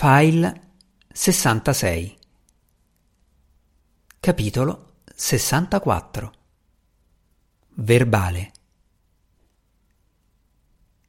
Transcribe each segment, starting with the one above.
File 66 Capitolo 64 Verbale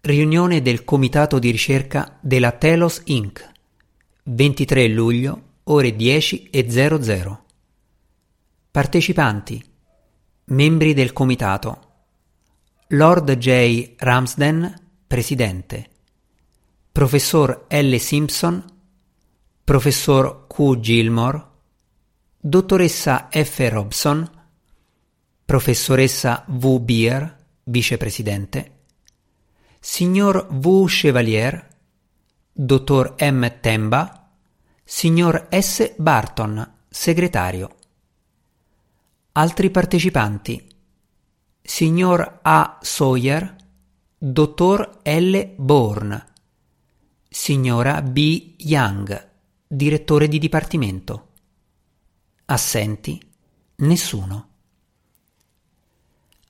Riunione del Comitato di ricerca della Telos Inc. 23 luglio, ore 10 e 00. Partecipanti Membri del Comitato Lord J. Ramsden, Presidente Professor L. Simpson Professor Q. Gilmore Dottoressa F. Robson Professoressa V. Beer, Vicepresidente Signor V. Chevalier Dottor M. Temba Signor S. Barton, Segretario Altri partecipanti Signor A. Sawyer Dottor L. Bourne Signora B. Young Direttore di Dipartimento Assenti Nessuno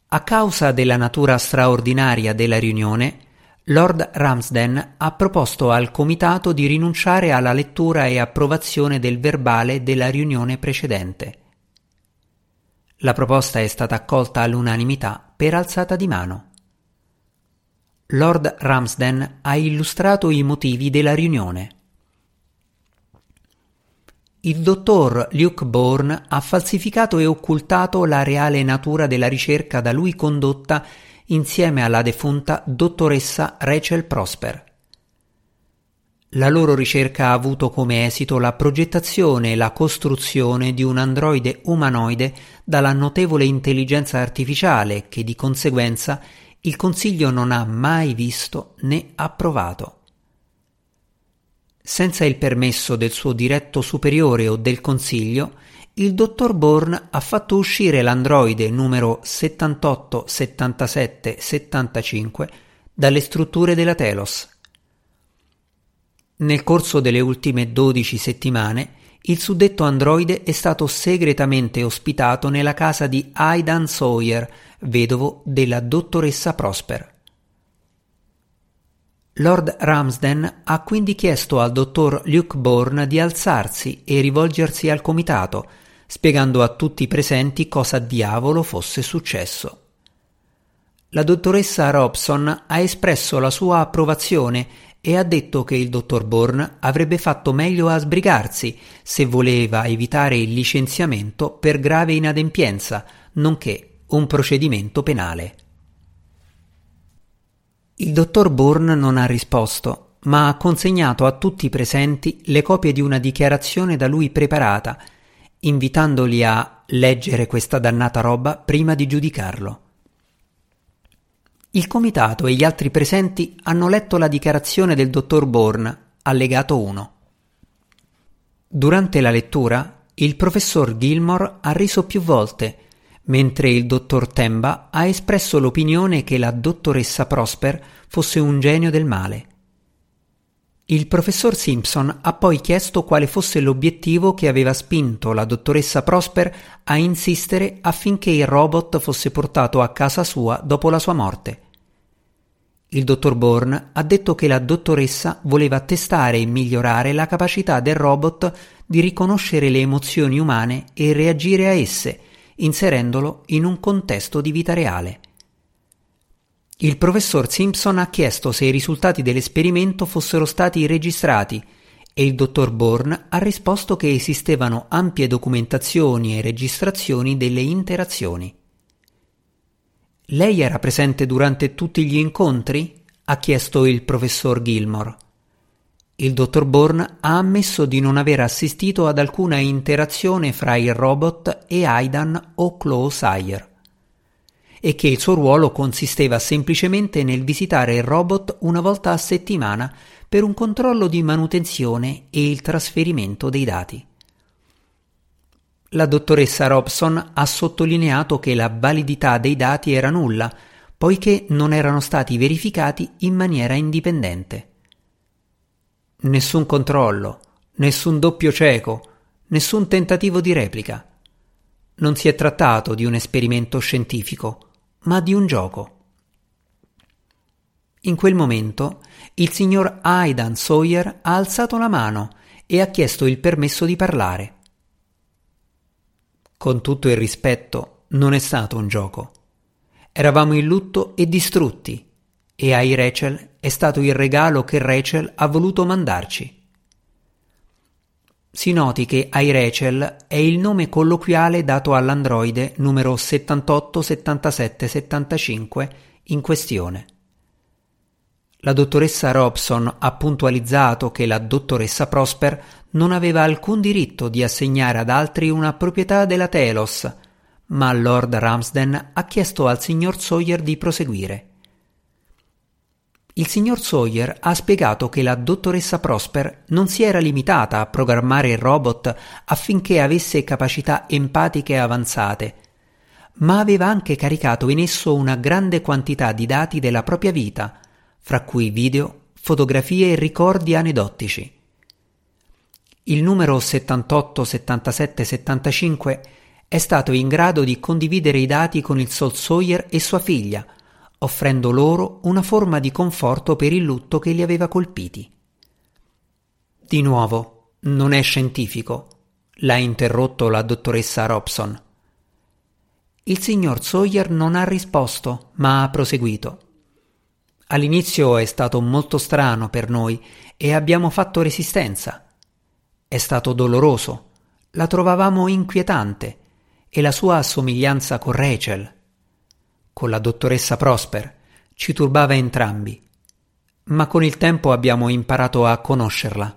A causa della natura straordinaria della riunione, Lord Ramsden ha proposto al Comitato di rinunciare alla lettura e approvazione del verbale della riunione precedente. La proposta è stata accolta all'unanimità per alzata di mano. Lord Ramsden ha illustrato i motivi della riunione. Il dottor Luke Bourne ha falsificato e occultato la reale natura della ricerca da lui condotta insieme alla defunta dottoressa Rachel Prosper. La loro ricerca ha avuto come esito la progettazione e la costruzione di un androide umanoide dalla notevole intelligenza artificiale che di conseguenza il Consiglio non ha mai visto né approvato. Senza il permesso del suo diretto superiore o del Consiglio, il dottor Bourne ha fatto uscire l'androide numero 787775 dalle strutture della Telos. Nel corso delle ultime 12 settimane, il suddetto androide è stato segretamente ospitato nella casa di Aidan Sawyer, vedovo della dottoressa Prosper. Lord Ramsden ha quindi chiesto al dottor Luke Bourne di alzarsi e rivolgersi al comitato, spiegando a tutti i presenti cosa diavolo fosse successo. La dottoressa Robson ha espresso la sua approvazione e ha detto che il dottor Bourne avrebbe fatto meglio a sbrigarsi se voleva evitare il licenziamento per grave inadempienza, nonché un procedimento penale. Il dottor Bourne non ha risposto, ma ha consegnato a tutti i presenti le copie di una dichiarazione da lui preparata, invitandoli a leggere questa dannata roba prima di giudicarlo. Il comitato e gli altri presenti hanno letto la dichiarazione del dottor Bourne, allegato 1. Durante la lettura, il professor Gilmore ha riso più volte mentre il dottor Temba ha espresso l'opinione che la dottoressa Prosper fosse un genio del male. Il professor Simpson ha poi chiesto quale fosse l'obiettivo che aveva spinto la dottoressa Prosper a insistere affinché il robot fosse portato a casa sua dopo la sua morte. Il dottor Bourne ha detto che la dottoressa voleva testare e migliorare la capacità del robot di riconoscere le emozioni umane e reagire a esse, inserendolo in un contesto di vita reale. Il professor Simpson ha chiesto se i risultati dell'esperimento fossero stati registrati e il dottor Bourne ha risposto che esistevano ampie documentazioni e registrazioni delle interazioni. Lei era presente durante tutti gli incontri? ha chiesto il professor Gilmore. Il dottor Bourne ha ammesso di non aver assistito ad alcuna interazione fra il robot e Aidan o Chloe Sire e che il suo ruolo consisteva semplicemente nel visitare il robot una volta a settimana per un controllo di manutenzione e il trasferimento dei dati. La dottoressa Robson ha sottolineato che la validità dei dati era nulla, poiché non erano stati verificati in maniera indipendente. Nessun controllo, nessun doppio cieco, nessun tentativo di replica. Non si è trattato di un esperimento scientifico, ma di un gioco. In quel momento il signor Aidan Sawyer ha alzato la mano e ha chiesto il permesso di parlare. Con tutto il rispetto, non è stato un gioco. Eravamo in lutto e distrutti, e ai Rachel è stato il regalo che Rachel ha voluto mandarci. Si noti che iRachel è il nome colloquiale dato all'androide numero 787775 in questione. La dottoressa Robson ha puntualizzato che la dottoressa Prosper non aveva alcun diritto di assegnare ad altri una proprietà della Telos, ma Lord Ramsden ha chiesto al signor Sawyer di proseguire. Il signor Sawyer ha spiegato che la dottoressa Prosper non si era limitata a programmare il robot affinché avesse capacità empatiche avanzate, ma aveva anche caricato in esso una grande quantità di dati della propria vita, fra cui video, fotografie e ricordi aneddotici. Il numero 78 77 75 è stato in grado di condividere i dati con il Sol Sawyer e sua figlia, offrendo loro una forma di conforto per il lutto che li aveva colpiti. Di nuovo, non è scientifico, l'ha interrotto la dottoressa Robson. Il signor Sawyer non ha risposto, ma ha proseguito. All'inizio è stato molto strano per noi e abbiamo fatto resistenza. È stato doloroso, la trovavamo inquietante e la sua assomiglianza con Rachel con la dottoressa Prosper, ci turbava entrambi, ma con il tempo abbiamo imparato a conoscerla.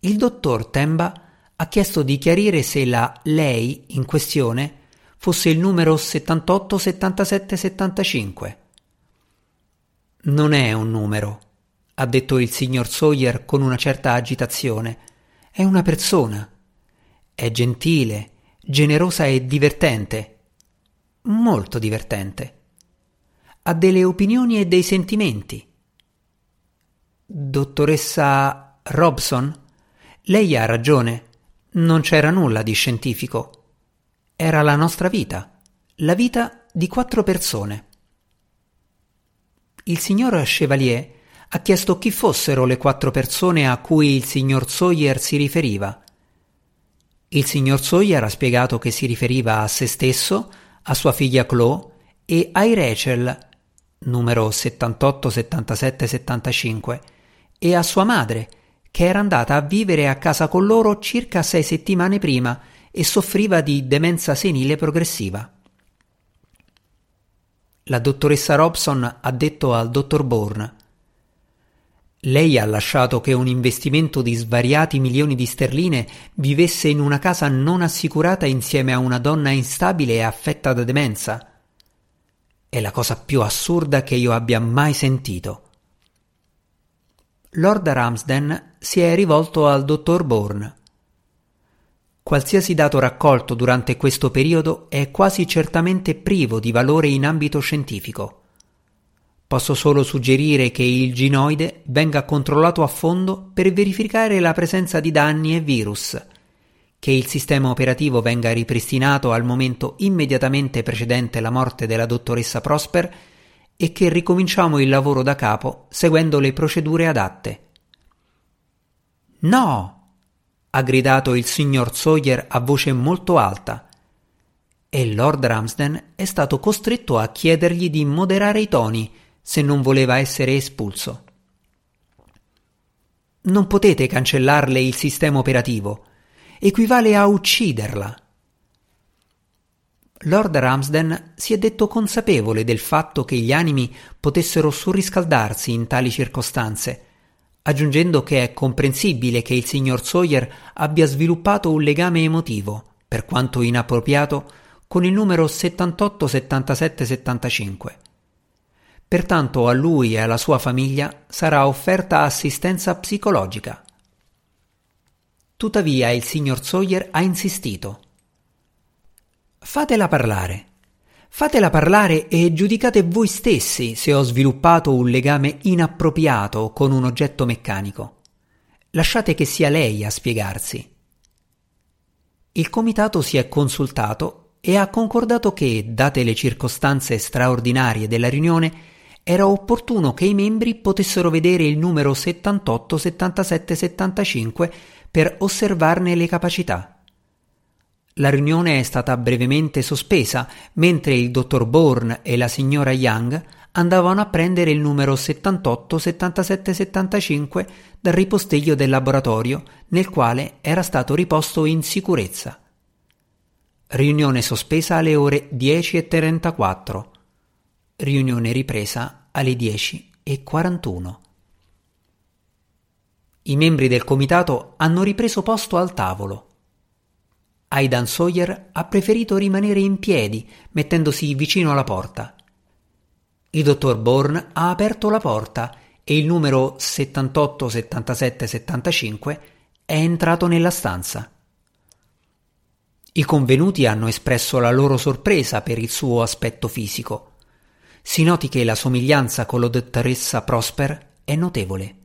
Il dottor Temba ha chiesto di chiarire se la lei in questione fosse il numero 78 77 75. Non è un numero, ha detto il signor Sawyer con una certa agitazione. È una persona. È gentile, generosa e divertente molto divertente. Ha delle opinioni e dei sentimenti. Dottoressa Robson? Lei ha ragione. Non c'era nulla di scientifico. Era la nostra vita, la vita di quattro persone. Il signor Chevalier ha chiesto chi fossero le quattro persone a cui il signor Sawyer si riferiva. Il signor Sawyer ha spiegato che si riferiva a se stesso, a sua figlia Chloe e ai Rachel, numero 78, 77, 75, e a sua madre, che era andata a vivere a casa con loro circa sei settimane prima e soffriva di demenza senile progressiva. La dottoressa Robson ha detto al dottor Bourne lei ha lasciato che un investimento di svariati milioni di sterline vivesse in una casa non assicurata insieme a una donna instabile e affetta da demenza. È la cosa più assurda che io abbia mai sentito. Lord Ramsden si è rivolto al dottor Bourne. Qualsiasi dato raccolto durante questo periodo è quasi certamente privo di valore in ambito scientifico. Posso solo suggerire che il ginoide venga controllato a fondo per verificare la presenza di danni e virus, che il sistema operativo venga ripristinato al momento immediatamente precedente la morte della dottoressa Prosper e che ricominciamo il lavoro da capo seguendo le procedure adatte. No! ha gridato il signor Sawyer a voce molto alta e Lord Ramsden è stato costretto a chiedergli di moderare i toni se non voleva essere espulso. Non potete cancellarle il sistema operativo. Equivale a ucciderla. Lord Ramsden si è detto consapevole del fatto che gli animi potessero surriscaldarsi in tali circostanze, aggiungendo che è comprensibile che il signor Sawyer abbia sviluppato un legame emotivo, per quanto inappropriato, con il numero 78 77 75. Pertanto a lui e alla sua famiglia sarà offerta assistenza psicologica. Tuttavia il signor Sawyer ha insistito. Fatela parlare. Fatela parlare e giudicate voi stessi se ho sviluppato un legame inappropriato con un oggetto meccanico. Lasciate che sia lei a spiegarsi. Il comitato si è consultato e ha concordato che, date le circostanze straordinarie della riunione, era opportuno che i membri potessero vedere il numero 78 77 75 per osservarne le capacità. La riunione è stata brevemente sospesa mentre il dottor Bourne e la signora Young andavano a prendere il numero 78 77 75 dal ripostiglio del laboratorio nel quale era stato riposto in sicurezza. Riunione sospesa alle ore 10.34. Riunione ripresa alle 10.41. I membri del comitato hanno ripreso posto al tavolo. Aidan Sawyer ha preferito rimanere in piedi, mettendosi vicino alla porta. Il dottor Bourne ha aperto la porta e il numero 78 77 75 è entrato nella stanza. I convenuti hanno espresso la loro sorpresa per il suo aspetto fisico. Si noti che la somiglianza con la dottoressa Prosper è notevole.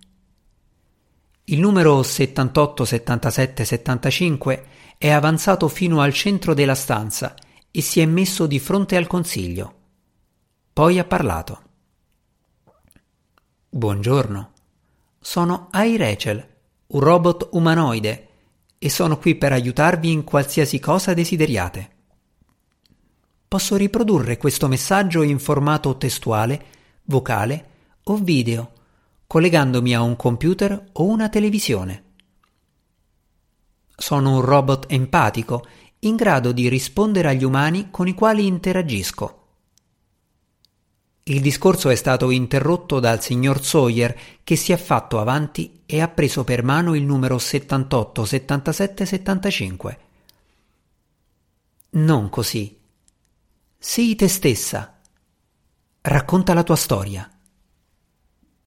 Il numero 78 77 75 è avanzato fino al centro della stanza e si è messo di fronte al consiglio. Poi ha parlato. Buongiorno. Sono Ai Rachel, un robot umanoide e sono qui per aiutarvi in qualsiasi cosa desideriate. Posso riprodurre questo messaggio in formato testuale, vocale o video, collegandomi a un computer o una televisione. Sono un robot empatico, in grado di rispondere agli umani con i quali interagisco. Il discorso è stato interrotto dal signor Sawyer che si è fatto avanti e ha preso per mano il numero 78 77 75. Non così. Sii te stessa. Racconta la tua storia.